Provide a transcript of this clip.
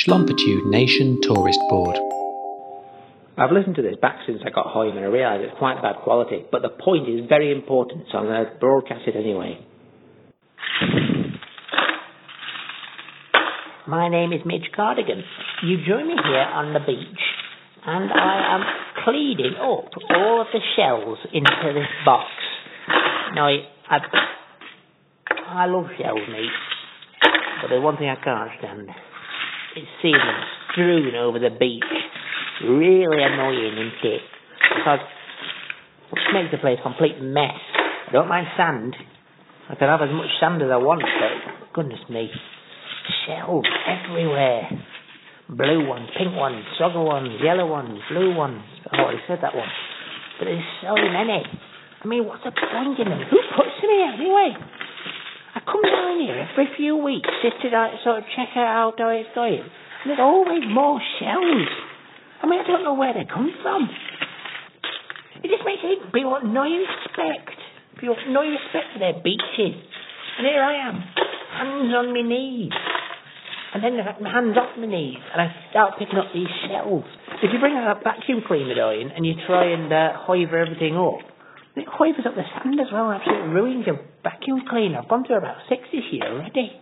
Schlompitude Nation Tourist Board. I've listened to this back since I got home and I realise it's quite bad quality, but the point is very important, so I'm going to broadcast it anyway. My name is Midge Cardigan. You join me here on the beach, and I am cleaning up all of the shells into this box. Now, I, I, I love shells, mate, but there's one thing I can't stand. It's seeing them strewn over the beach. Really annoying, isn't it? Because it makes the place a complete mess. I don't mind sand. I can have as much sand as I want, but goodness me, shells everywhere. Blue ones, pink ones, sugar ones, yellow ones, blue ones. Oh, I said that one. But there's so many. I mean, what's the point in them? Who puts them here anyway? I come down here every few weeks just to like, sort of check out how it's going. And there's always more shells. I mean, I don't know where they come from. It just makes people have no respect. Have no respect for their beaches. And here I am, hands on my knees. And then I have my hands off my knees, and I start picking up these shells. If you bring a vacuum cleaner in and you try and uh, hover everything up, it hovers up the sand as well, absolutely ruins your vacuum cleaner. I've gone through about six year already.